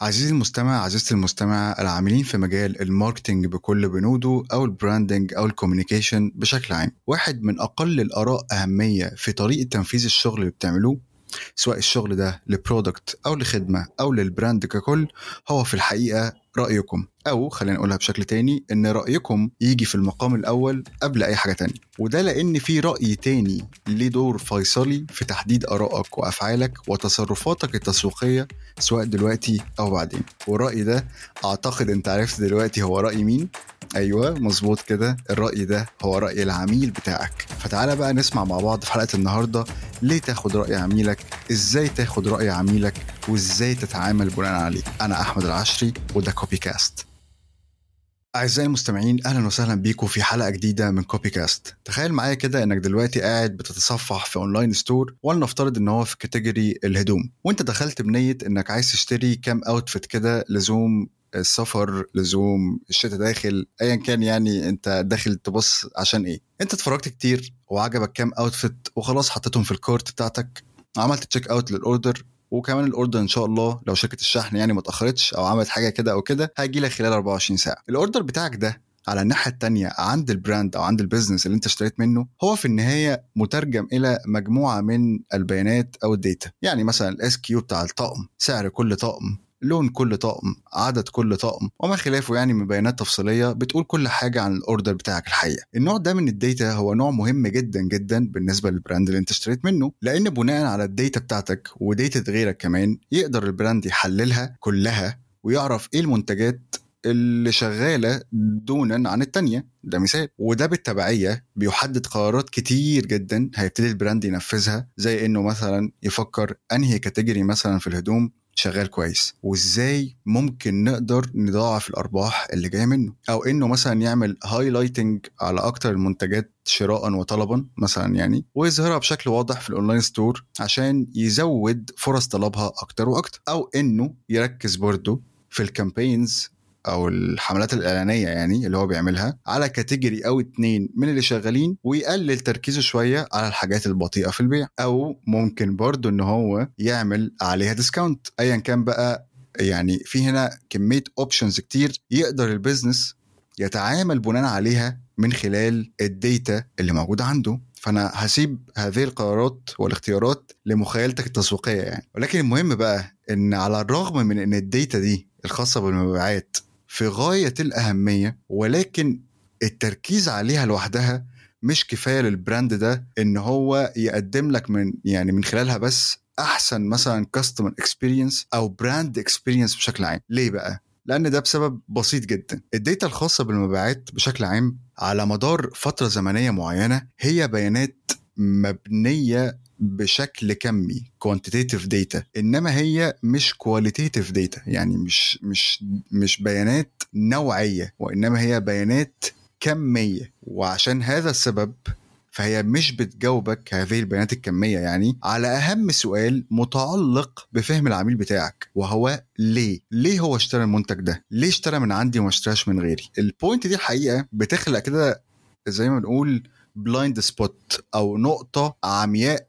عزيزي المستمع عزيزتي المستمع العاملين في مجال ال marketing بكل بنوده أو ال branding أو ال communication بشكل عام. واحد من أقل الآراء أهمية في طريقة تنفيذ الشغل اللي بتعملوه سواء الشغل ده ل product أو لخدمة أو لل brand ككل هو في الحقيقة رأيكم أو خلينا نقولها بشكل تاني إن رأيكم يجي في المقام الأول قبل أي حاجة تانية. وده لأن في رأي تاني ليه دور فيصلي في تحديد آرائك وأفعالك وتصرفاتك التسويقية سواء دلوقتي أو بعدين. والرأي ده أعتقد أنت عرفت دلوقتي هو رأي مين؟ أيوه مظبوط كده. الرأي ده هو رأي العميل بتاعك. فتعالى بقى نسمع مع بعض في حلقة النهارده ليه تاخد رأي عميلك؟ إزاي تاخد رأي عميلك؟ وازاي تتعامل بناء عليه. أنا أحمد العشري وده كوبي كاست أعزائي المستمعين أهلا وسهلا بيكم في حلقة جديدة من كوبي كاست تخيل معايا كده إنك دلوقتي قاعد بتتصفح في online store ولنفترض إن هو في category الهدوم وأنت دخلت بنية إنك عايز تشتري كام outfit كده لزوم السفر لزوم الشتاء داخل ايا كان يعني أنت داخل تبص عشان إيه. أنت اتفرجت كتير وعجبك كام outfit وخلاص حطيتهم في ال cart بتاعتك عملت check out لل order وكمان ال order إن شاء الله لو شركة الشحن يعني ما اتأخرتش أو عملت حاجة كده أو كده هيجي لك خلال 24 ساعة. ال order بتاعك ده على الناحية التانية عند ال brand أو عند ال business اللي أنت اشتريت منه هو في النهاية مترجم إلى مجموعة من البيانات أو ال data. يعني مثلا ال SKU بتاع الطقم سعر كل طقم. لون كل طقم عدد كل طقم وما خلافه يعني من بيانات تفصيلية بتقول كل حاجة عن ال order بتاعك الحقيقة. النوع ده من ال data هو نوع مهم جدا جدا بالنسبة لل brand اللي انت اشتريت منه لأن بناء على ال data بتاعتك و data غيرك كمان يقدر ال brand يحللها كلها ويعرف إيه المنتجات اللي شغالة دونا عن التانية. ده مثال. وده بالتبعية بيحدد قرارات كتير جدا هيبتدي ال brand ينفذها زي إنه مثلا يفكر أنهي category مثلا في الهدوم شغال كويس. وإزاي ممكن نقدر نضاعف الأرباح اللي جاية منه؟ أو إنه مثلا يعمل highlighting على أكتر المنتجات شراء وطلبا مثلا يعني ويظهرها بشكل واضح في ال online store عشان يزود فرص طلبها أكتر وأكتر. أو إنه يركز برضه في ال campaigns أو الحملات الإعلانية يعني اللي هو بيعملها على category أو اتنين من اللي شغالين ويقلل تركيزه شوية على الحاجات البطيئة في البيع. أو ممكن برضو إن هو يعمل عليها discount ايا كان بقى يعني في هنا كمية options كتير يقدر ال business يتعامل بناء عليها من خلال ال data اللي موجودة عنده. فأنا هسيب هذه القرارات والاختيارات لمخيلتك التسويقية يعني. ولكن المهم بقى إن على الرغم من إن ال data دي الخاصة بالمبيعات في غاية الأهمية ولكن التركيز عليها لوحدها مش كفاية لل brand ده إن هو يقدم لك من يعني من خلالها بس أحسن مثلا customer experience أو brand experience بشكل عام. ليه بقى؟ لأن ده بسبب بسيط جدا. ال data الخاصة بالمبيعات بشكل عام على مدار فترة زمنية معينة هي بيانات مبنية بشكل كمي quantitative data إنما هي مش qualitative data يعني مش مش مش بيانات نوعية وإنما هي بيانات كمية وعشان هذا السبب فهي مش بتجاوبك هذه البيانات الكمية يعني على أهم سؤال متعلق بفهم العميل بتاعك وهو ليه؟ ليه هو اشترى المنتج ده؟ ليه اشترى من عندي وما اشتراش من غيري؟ ال point دي الحقيقة بتخلق كده زي ما بنقول blind spot أو نقطة عمياء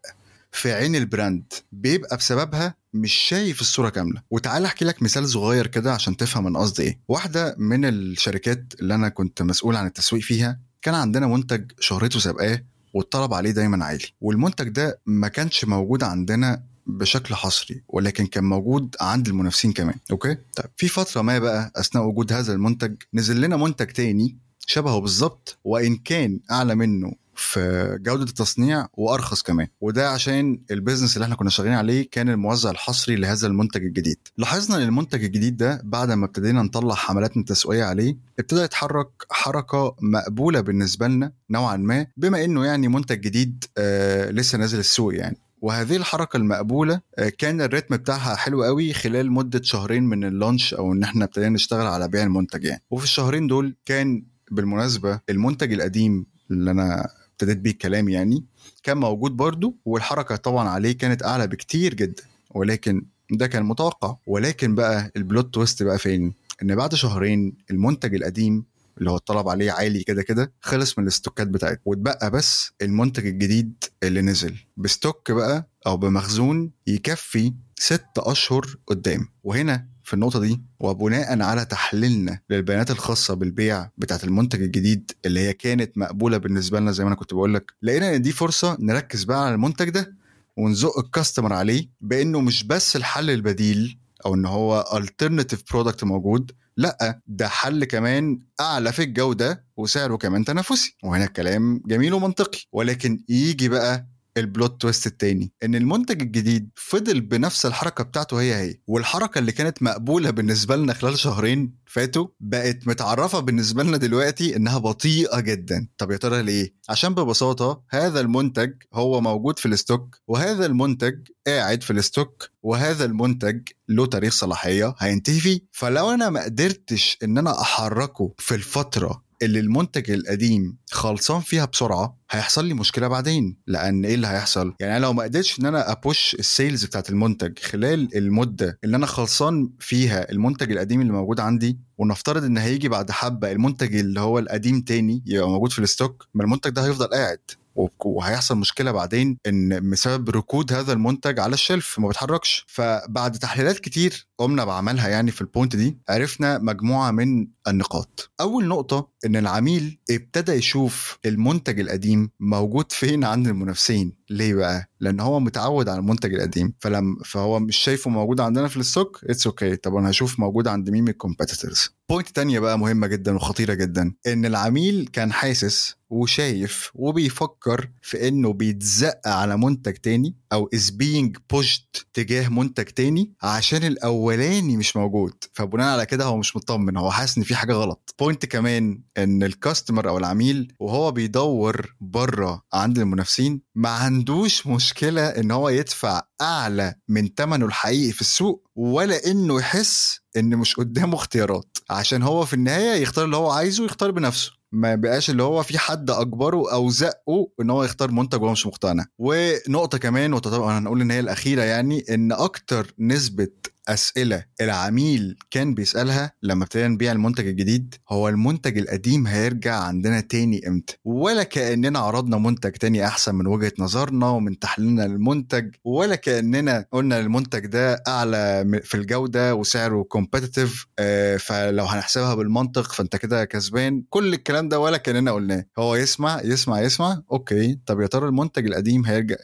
في عين ال brand بيبقى بسببها مش شايف الصورة كاملة. وتعال أحكي لك مثال صغير كده عشان تفهم أنا قصدي إيه. واحدة من الشركات اللي أنا كنت مسؤول عن التسويق فيها كان عندنا منتج شهرته سابقاه والطلب عليه دايما عالي. والمنتج ده ما كانش موجود عندنا بشكل حصري ولكن كان موجود عند المنافسين كمان. okay؟ طيب في فترة ما بقى أثناء وجود هذا المنتج نزل لنا منتج تاني شبهه بالظبط وإن كان أعلى منه في جودة التصنيع وأرخص كمان. وده عشان ال business اللي إحنا كنا شغالين عليه كان الموزع الحصري لهذا المنتج الجديد. لاحظنا إن المنتج الجديد ده بعد ما ابتدينا نطلع حملات تسويقيه عليه ابتدى يتحرك حركة مقبولة بالنسبة لنا نوعا ما بما إنه يعني منتج جديد آه لسه نازل السوق يعني. وهذه الحركة المقبولة كان ال rhythm بتاعها حلو قوي خلال مدة شهرين من ال launch أو إن إحنا ابتدينا نشتغل على بيع المنتج يعني. وفي الشهرين دول كان بالمناسبة المنتج القديم اللي أنا ابتديت بيه الكلام يعني كان موجود برضو والحركة طبعا عليه كانت أعلى بكتير جدا ولكن ده كان متوقع. ولكن بقى ال plot twist بقى فين؟ إن بعد شهرين المنتج القديم اللي هو الطلب عليه عالي كده كده خلص من ال stockات بتاعته واتبقى بس المنتج الجديد اللي نزل ب stock بقى أو بمخزون يكفي ست أشهر قدام. وهنا في النقطة دي وبناء على تحليلنا للبيانات الخاصة بالبيع بتاعه المنتج الجديد اللي هي كانت مقبولة بالنسبة لنا زي ما أنا كنت بقول لك لقينا إن دي فرصة نركز بقى على المنتج ده ونزق الكاستمر عليه بإنه مش بس الحل البديل أو إن هو alternative برودكت موجود لأ ده حل كمان أعلى في الجودة وسعره كمان تنافسي وهنا الكلام جميل ومنطقي ولكن يجي بقى ال plot twist التاني إن المنتج الجديد فضل بنفس الحركة بتاعته هي هي والحركة اللي كانت مقبولة بالنسبة لنا خلال شهرين فاتوا بقت متعرفة بالنسبة لنا دلوقتي إنها بطيئة جدا. طب يا ترى ليه؟ عشان ببساطة هذا المنتج هو موجود في ال stock وهذا المنتج قاعد في ال stock وهذا المنتج له تاريخ صلاحية هينتهي فيه. فلو أنا ما قدرتش إن أنا أحركه في الفترة اللي المنتج القديم خلصان فيها بسرعة هيحصل لي مشكلة بعدين. لأن إيه اللي هيحصل؟ يعني أنا لو ما قدرتش إن أنا ا push ال sales بتاعت المنتج خلال المدة اللي أنا خلصان فيها المنتج القديم اللي موجود عندي ونفترض إن هيجي بعد حبة المنتج اللي هو القديم تاني يبقى موجود في ال stock ما المنتج ده هيفضل قاعد. وهيحصل مشكلة بعدين إن بسبب ركود هذا المنتج على ال shelf ما بيتحركش. فبعد تحليلات كتير قمنا بعملها يعني في ال point دي عرفنا مجموعة من النقاط. أول نقطة إن العميل ابتدى يشوف المنتج القديم موجود فين عند المنافسين. ليه بقى لأن هو متعود على المنتج القديم فلم فهو مش شايفه موجود عندنا في ال stock it's okay okay. طب أنا هشوف موجود عند مين من ال competitors point تانية بقى مهمة جدا وخطيرة جدا إن العميل كان حاسس وشايف وبيفكر في إنه بيتزق على منتج تاني أو is being pushed تجاه منتج تاني عشان الأولاني مش موجود. فبناء على كده هو مش مطمن هو حاسس إن في حاجة غلط. بوينت كمان إن الكاستمر أو العميل وهو بيدور بره عند المنافسين ما عندوش مشكلة إن هو يدفع أعلى من ثمنه الحقيقي في السوق ولا إنه يحس إن مش قدامه اختيارات. عشان هو في النهاية يختار اللي هو عايزه يختار بنفسه. ما بقاش اللي هو في حد أجبره أو زقه إن هو يختار منتج وهو مش مقتنع. ونقطة كمان وطبعا هنقول إن هي الأخيرة يعني إن أكتر نسبة أسئلة العميل كان بيسألها لما ابتدينا نبيع المنتج الجديد هو المنتج القديم هيرجع عندنا تاني إمتى؟ ولا كأننا عرضنا منتج تاني أحسن من وجهة نظرنا ومن تحليلنا للمنتج ولا كأننا قلنا المنتج ده أعلى في الجودة وسعره competitive آه فلو هنحسبها بالمنطق فأنت كده كسبان. كل الكلام ده ولا كأننا قلناه. هو يسمع يسمع يسمع okay طب يا ترى المنتج القديم هيرجع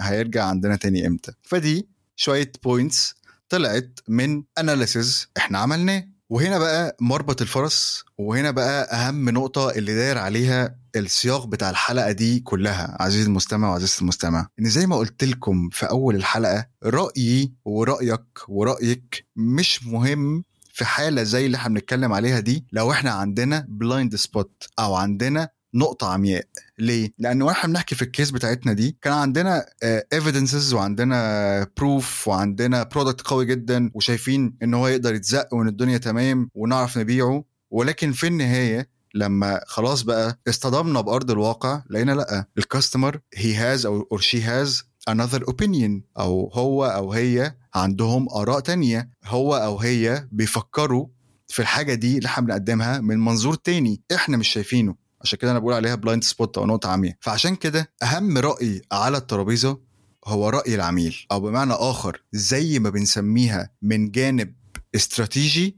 هيرجع عندنا تاني إمتى؟ فدي شوية points طلعت من analysis إحنا عملناه. وهنا بقى مربط الفرس وهنا بقى أهم نقطة اللي داير عليها السياق بتاع الحلقة دي كلها عزيزي المستمع وعزيزتي المستمع. إن زي ما قلت لكم في أول الحلقة رأيي ورأيك ورأيك مش مهم في حالة زي اللي إحنا بنتكلم عليها دي لو إحنا عندنا blind spot أو عندنا نقطة عمياء. ليه؟ لأن وإحنا بنحكي في ال case بتاعتنا دي كان عندنا evidences وعندنا proof وعندنا product قوي جدا وشايفين إن هو يقدر يتزق وإن الدنيا تمام ونعرف نبيعه. ولكن في النهاية لما خلاص بقى اصطدمنا بأرض الواقع لقينا لأ ال customer he has أو or she has another opinion. أو هو أو هي عندهم آراء تانية. هو أو هي بيفكروا في الحاجة دي اللي إحنا بنقدمها من منظور تاني إحنا مش شايفينه. عشان كده أنا بقول عليها blind spot أو نقطة عمياء. فعشان كده أهم رأي على الترابيزة هو رأي العميل أو بمعنى آخر زي ما بنسميها من جانب استراتيجي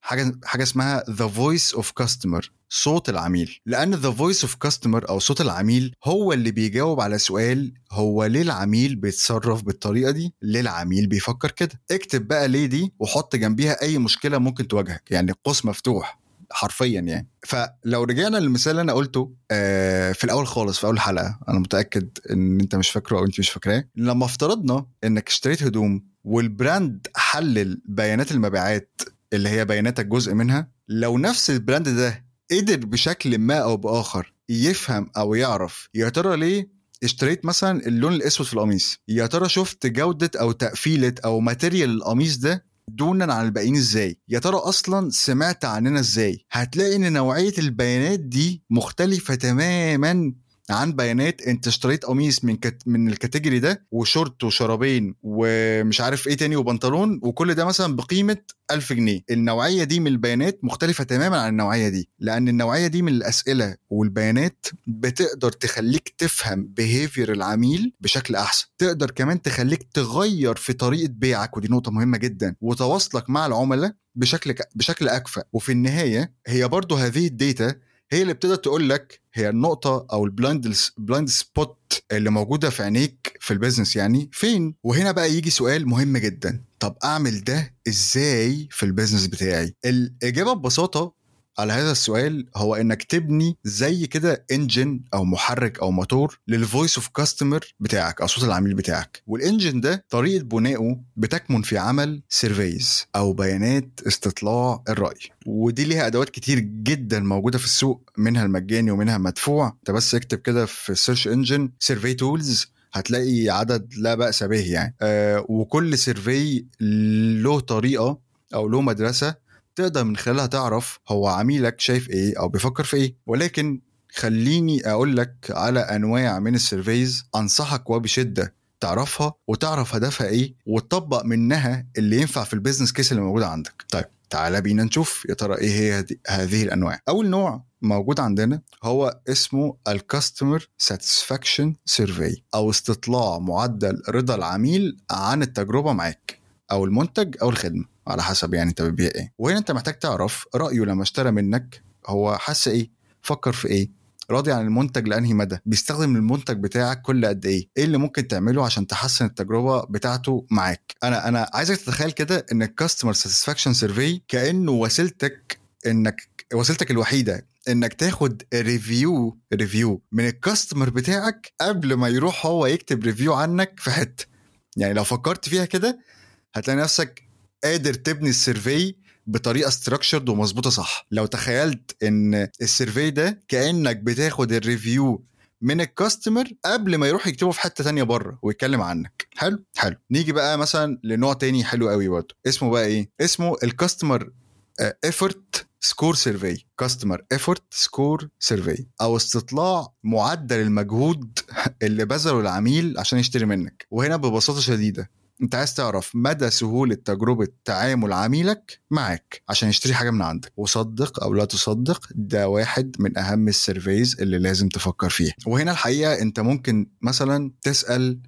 حاجة حاجة اسمها the voice of customer صوت العميل. لأن the voice of customer أو صوت العميل هو اللي بيجاوب على سؤال هو ليه العميل بيتصرف بالطريقة دي؟ ليه العميل بيفكر كده؟ اكتب بقى ليه دي وحط جنبيها أي مشكلة ممكن تواجهك. يعني قوس مفتوح. حرفيا يعني. فلو رجعنا للمثال اللي أنا قلته آه في الأول خالص في أول حلقة أنا متأكد إن أنت مش فاكره أو أنت مش فاكراه. لما افترضنا إنك اشتريت هدوم وال brand حلل بيانات المبيعات اللي هي بياناتك جزء منها لو نفس البراند ده قدر بشكل ما أو بآخر يفهم أو يعرف يا ترى ليه اشتريت مثلا اللون الأسود في القميص؟ يا ترى شفت جودة أو تقفيلة أو material القميص ده دونا عن الباقيين إزاي؟ يا ترى أصلا سمعت عننا إزاي؟ هتلاقي إن نوعية البيانات دي مختلفة تماما عن بيانات انت اشتريت قميص من كت... من ال category ده وشورت وشرابين ومش عارف إيه تاني وبنطلون وكل ده مثلا بقيمة 1000 جنيه. النوعية دي من البيانات مختلفة تماما عن النوعية دي لأن النوعية دي من الأسئلة والبيانات بتقدر تخليك تفهم behavior العميل بشكل أحسن. تقدر كمان تخليك تغير في طريقة بيعك ودي نقطة مهمة جدا وتواصلك مع العملاء بشكل بشكل أكفأ. وفي النهاية هي برضو هذه ال data هي اللي بتقدر تقول لك هي النقطة أو ال blind blind spot اللي موجودة في عينيك في ال business يعني فين؟ وهنا بقى يجي سؤال مهم جدا طب أعمل ده إزاي في ال business بتاعي؟ الإجابة ببساطة على هذا السؤال هو إنك تبني زي كده engine أو محرك أو موتور لل voice of customer بتاعك أو صوت العميل بتاعك. وال engine ده طريقة بنائه بتكمن في عمل surveys أو بيانات استطلاع الرأي. ودي ليها أدوات كتير جدا موجودة في السوق منها المجاني ومنها المدفوع. أنت بس اكتب كده في ال search engine survey tools هتلاقي عدد لا بأس به يعني. آه وكل survey له طريقة أو له مدرسة تقدر من خلالها تعرف هو عميلك شايف إيه أو بيفكر في إيه. ولكن خليني أقول لك على أنواع من ال surveys أنصحك وبشدة تعرفها وتعرف هدفها إيه وتطبق منها اللي ينفع في ال business case اللي موجود عندك. طيب تعالى بينا نشوف يا ترى إيه هي هذه الأنواع. أول نوع موجود عندنا هو اسمه ال customer satisfaction survey أو استطلاع معدل رضا العميل عن التجربة معاك أو المنتج أو الخدمة. على حسب يعني انت بتبيع إيه. وهنا انت محتاج تعرف رأيه لما اشترى منك هو حس إيه فكر في إيه راضي عن المنتج لأنهي مدى بيستخدم المنتج بتاعك كل قد إيه إيه اللي ممكن تعمله عشان تحسن التجربة بتاعته معاك. أنا أنا عايزك تتخيل كده إن ال customer satisfaction survey كأنه وسيلتك إنك وسيلتك الوحيدة إنك تاخد review review من ال customer بتاعك قبل ما يروح هو يكتب review عنك في حتة. يعني لو فكرت فيها كده هتلاقي نفسك قادر تبني ال survey بطريقة structured ومظبوطة صح. لو تخيلت إن ال survey ده كأنك بتاخد ال review من ال customer قبل ما يروح يكتبه في حتة تانية بره ويتكلم عنك. حلو؟ حلو. نيجي بقى مثلا لنوع تاني حلو قوي برضه. اسمه بقى إيه؟ اسمه ال customer effort score survey customer effort score survey أو استطلاع معدل المجهود اللي بذله العميل عشان يشتري منك. وهنا ببساطة شديدة. انت عايز تعرف مدى سهولة تجربة تعامل عميلك معاك عشان يشتري حاجة من عندك. وصدق أو لا تصدق ده واحد من أهم ال surveys اللي لازم تفكر فيها. وهنا الحقيقة انت ممكن مثلا تسأل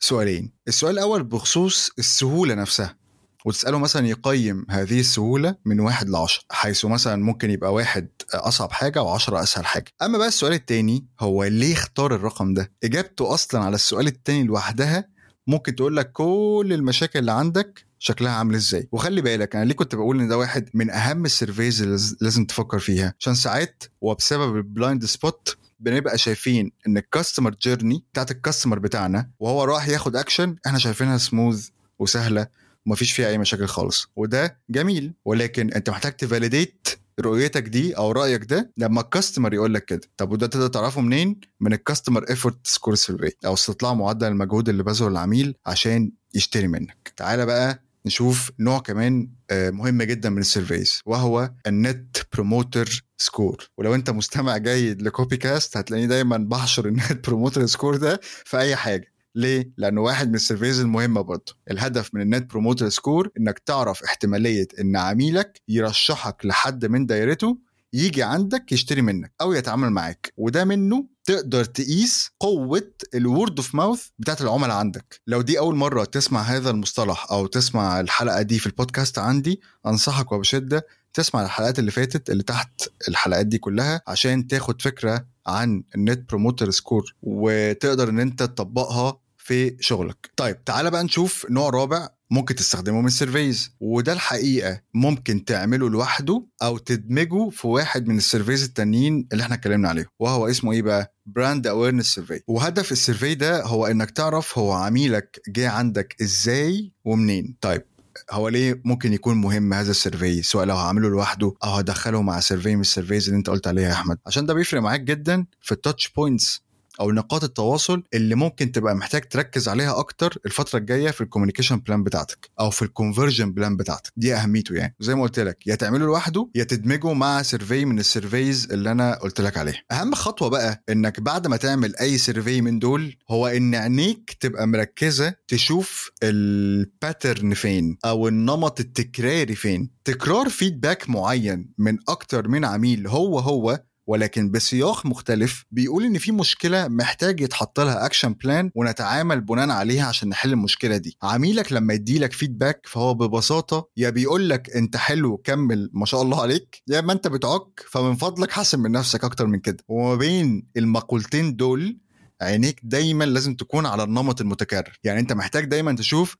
سؤالين. السؤال الأول بخصوص السهولة نفسها. وتسأله مثلا يقيم هذه السهولة من واحد لعشرة حيث مثلا ممكن يبقى واحد أصعب حاجة وعشرة أسهل حاجة. أما بقى السؤال التاني هو ليه اختار الرقم ده؟ إجابته أصلا على السؤال التاني لوحدها ممكن تقول لك كل المشاكل اللي عندك شكلها عامل إزاي. وخلي بالك أنا ليه كنت بقول إن ده واحد من أهم ال surveys اللي لازم تفكر فيها؟ عشان ساعات وبسبب ال blind spot بنبقى شايفين إن ال customer journey بتاعت ال customer بتاعنا وهو راح ياخد اكشن إحنا شايفينها سموث وسهلة ومفيش فيها أي مشاكل خالص. وده جميل ولكن أنت محتاج ت validate رؤيتك دي أو رأيك ده لما ال customer يقول لك كده. طب وده تقدر تعرفه منين؟ من ال customer effort score survey أو استطلاع معدل المجهود اللي بذله العميل عشان يشتري منك. تعالى بقى نشوف نوع كمان مهم جدا من ال surveys وهو ال net promoter score ولو أنت مستمع جيد لكوبي كاست هتلاقيني دايما بحشر ال net promoter score ده في أي حاجة. ليه؟ لأنه واحد من ال surveys المهمة برضه. الهدف من ال net promoter score إنك تعرف احتمالية إن عميلك يرشحك لحد من دايرته يجي عندك يشتري منك أو يتعامل معاك. وده منه تقدر تقيس قوة ال word of mouth بتاعت العملاء عندك. لو دي أول مرة تسمع هذا المصطلح أو تسمع الحلقة دي في البودكاست عندي أنصحك وبشدة تسمع الحلقات اللي فاتت اللي تحت الحلقات دي كلها عشان تاخد فكرة عن ال net promoter score وتقدر إن أنت تطبقها في شغلك. طيب تعال بقى نشوف نوع رابع ممكن تستخدمه من ال surveys. وده الحقيقة ممكن تعمله لوحده أو تدمجه في واحد من ال surveys التانيين اللي إحنا اتكلمنا عليهم. وهو اسمه إيه بقى؟ brand awareness survey وهدف ال survey ده هو إنك تعرف هو عميلك جه عندك إزاي ومنين. طيب هو ليه ممكن يكون مهم هذا ال survey؟ سواء لو هعمله لوحده أو هدخله مع survey من ال surveys اللي أنت قلت عليها يا أحمد. عشان ده بيفرق معاك جدا في ال touch points أو نقاط التواصل اللي ممكن تبقى محتاج تركز عليها أكتر الفترة الجاية في ال communication plan بتاعتك أو في ال conversion plan بتاعتك. دي أهميته يعني. زي ما قلت لك يا تعمله لوحده يا تدمجه مع survey من ال surveys اللي أنا قلت لك عليها. أهم خطوة بقى إنك بعد ما تعمل أي survey من دول هو إن عينيك تبقى مركزة تشوف ال pattern فين أو النمط التكراري فين. تكرار feedback معين من أكتر من عميل هو هو ولكن بسياق مختلف بيقول إن في مشكلة محتاج يتحط لها اكشن plan ونتعامل بناء عليها عشان نحل المشكلة دي. عميلك لما يديلك feedback فهو ببساطة يا بيقول لك أنت حلو كمل ما شاء الله عليك يا اما أنت بتعك فمن فضلك حسن من نفسك أكتر من كده. وما بين المقولتين دول عينيك دايما لازم تكون على النمط المتكرر. يعني أنت محتاج دايما تشوف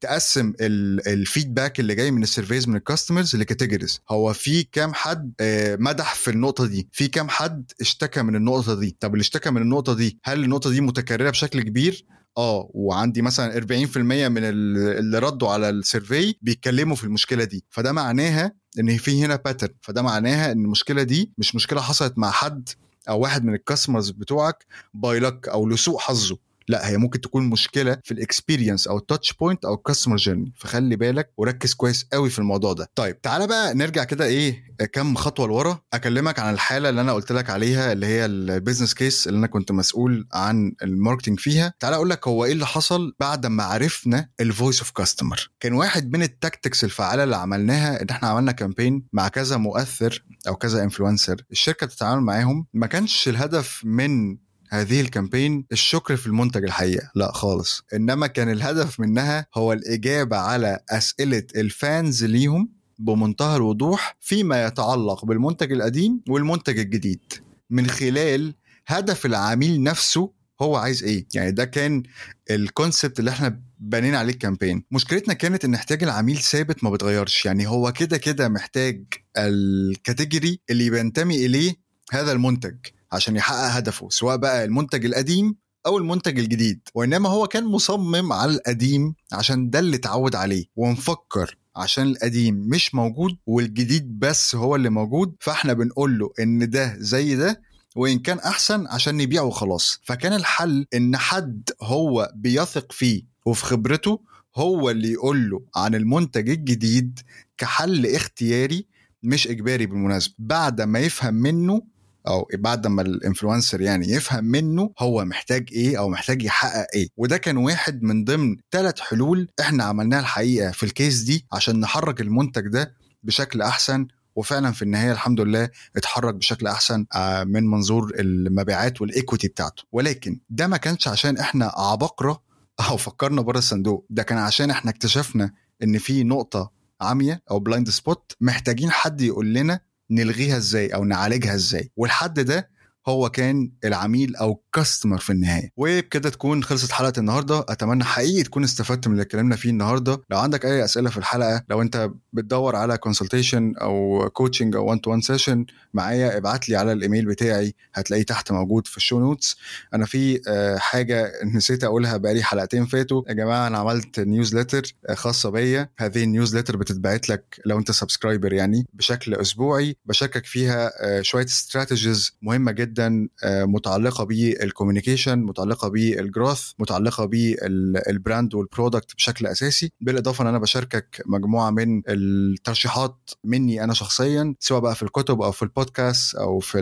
تقسم ال feedback اللي جاي من ال surveys من ال customers ل categories هو في كام حد مدح في النقطة دي؟ في كام حد اشتكى من النقطة دي؟ طب اللي اشتكى من النقطة دي هل النقطة دي متكررة بشكل كبير؟ آه وعندي مثلا 40% من اللي ردوا على ال survey بيتكلموا في المشكلة دي. فده معناها إن في هنا pattern فده معناها إن المشكلة دي مش مشكلة حصلت مع حد أو واحد من ال customers بتوعك by luck أو لسوء حظه. لا هي ممكن تكون مشكلة في ال experience أو ال touch point أو ال customer journey فخلي بالك وركز كويس قوي في الموضوع ده. طيب تعالى بقى نرجع كده إيه كم خطوة لورا. أكلمك عن الحالة اللي أنا قلت لك عليها اللي هي ال business case اللي أنا كنت مسؤول عن ال marketing فيها. تعالى أقول لك هو إيه اللي حصل بعد ما عرفنا ال voice of customer كان واحد من ال tactics الفعالة اللي عملناها إن إحنا عملنا campaign مع كذا مؤثر أو كذا influencer الشركة بتتعامل معاهم. ما كانش الهدف من هذه ال campaign الشكر في المنتج الحقيقة. لا خالص. إنما كان الهدف منها هو الإجابة على أسئلة ال fans ليهم بمنتهى الوضوح فيما يتعلق بالمنتج القديم والمنتج الجديد. من خلال هدف العميل نفسه هو عايز إيه؟ يعني ده كان ال concept اللي إحنا بنينا عليه ال campaign. مشكلتنا كانت إن احتياج العميل ثابت ما بيتغيرش. يعني هو كده كده محتاج الكاتيجوري اللي بينتمي إليه هذا المنتج. عشان يحقق هدفه سواء بقى المنتج القديم أو المنتج الجديد. وإنما هو كان مصمم على القديم عشان ده اللي اتعود عليه. ومفكر عشان القديم مش موجود والجديد بس هو اللي موجود فإحنا بنقول له إن ده زي ده وإن كان أحسن عشان نبيعه وخلاص. فكان الحل إن حد هو بيثق فيه وفي خبرته هو اللي يقول له عن المنتج الجديد كحل اختياري مش إجباري بالمناسبة. بعد ما يفهم منه أو بعد ما ال influencer يعني يفهم منه هو محتاج إيه أو محتاج يحقق إيه. وده كان واحد من ضمن ثلاث حلول إحنا عملناها الحقيقة في ال case دي عشان نحرك المنتج ده بشكل أحسن. وفعلا في النهاية الحمد لله اتحرك بشكل أحسن من منظور المبيعات وال equity بتاعته. ولكن ده ما كانش عشان إحنا عبقرة أو فكرنا بره الصندوق. ده كان عشان إحنا اكتشفنا إن في نقطة عامية أو blind spot محتاجين حد يقول لنا نلغيها إزاي أو نعالجها إزاي؟ والحد ده هو كان العميل أو customer في النهاية. وبكده تكون خلصت حلقة النهارده. أتمنى حقيقي تكون استفدت من اللي اتكلمنا فيه النهارده. لو عندك أي أسئلة في الحلقة لو أنت بتدور على consultation أو coaching أو 1 to 1 session معايا ابعت لي على الإيميل بتاعي. هتلاقيه تحت موجود في ال show notes أنا في حاجة نسيت أقولها بقالي حلقتين فاتوا. يا جماعة أنا عملت newsletter خاصة بيا. هذه ال newsletter بتتبعت لك لو أنت subscriber يعني بشكل أسبوعي. بشاركك فيها شوية strategies مهمة جدا جدا متعلقة بال communication متعلقة بال growth متعلقة بال brand وال product بشكل أساسي. بالإضافة إن أنا بشاركك مجموعة من الترشيحات مني أنا شخصيا سواء بقى في الكتب أو في البودكاست أو في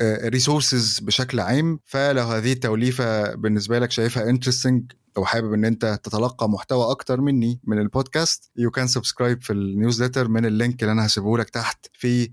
ال resources بشكل عام. فلو هذه التوليفة بالنسبة لك شايفها interesting لو حابب إن أنت تتلقى محتوى أكتر مني من ال podcast you can subscribe في ال newsletter من ال link اللي أنا هسيبه لك تحت في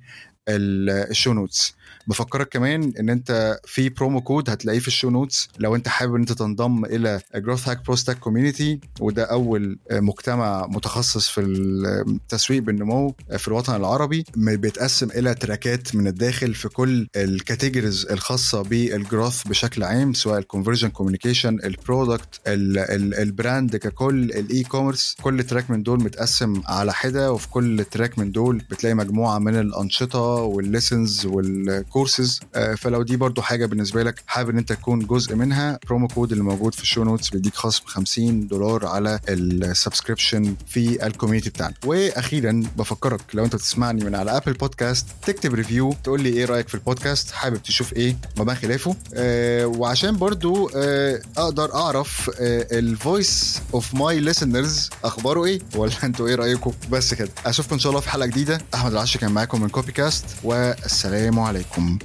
ال show notes. بفكرك كمان إن أنت في promo code هتلاقيه في ال show notes. لو أنت حابب إن أنت تنضم إلى Growth Hack Pro Stack community وده أول مجتمع متخصص في التسويق بالنمو في الوطن العربي بيتقسم إلى تراكات من الداخل في كل ال categories الخاصة بال growth بشكل عام سواء ال conversion communication ال product ال brand ككل ال e-commerce كل track من دول متقسم على حدة وفي كل track من دول بتلاقي مجموعة من الأنشطة وال lessons وال courses فلو دي برضو حاجة بالنسبة لك حابب إن أنت تكون جزء منها promo code اللي موجود في ال show notes بيديك خصم 50 دولار على ال subscription في ال community بتاعنا. وأخيرا بفكرك لو أنت بتسمعني من على Apple Podcast تكتب review تقول لي إيه رأيك في البودكاست حابب تشوف إيه ما خلافه. آه وعشان برضو آه أقدر أعرف آه ال voice of my listeners أخباره إيه ولا أنتوا إيه رأيكم؟ بس كده. أشوفكم إن شاء الله في حلقة جديدة. أحمد العشي كان معاكم من CopyCast والسلام عليكم.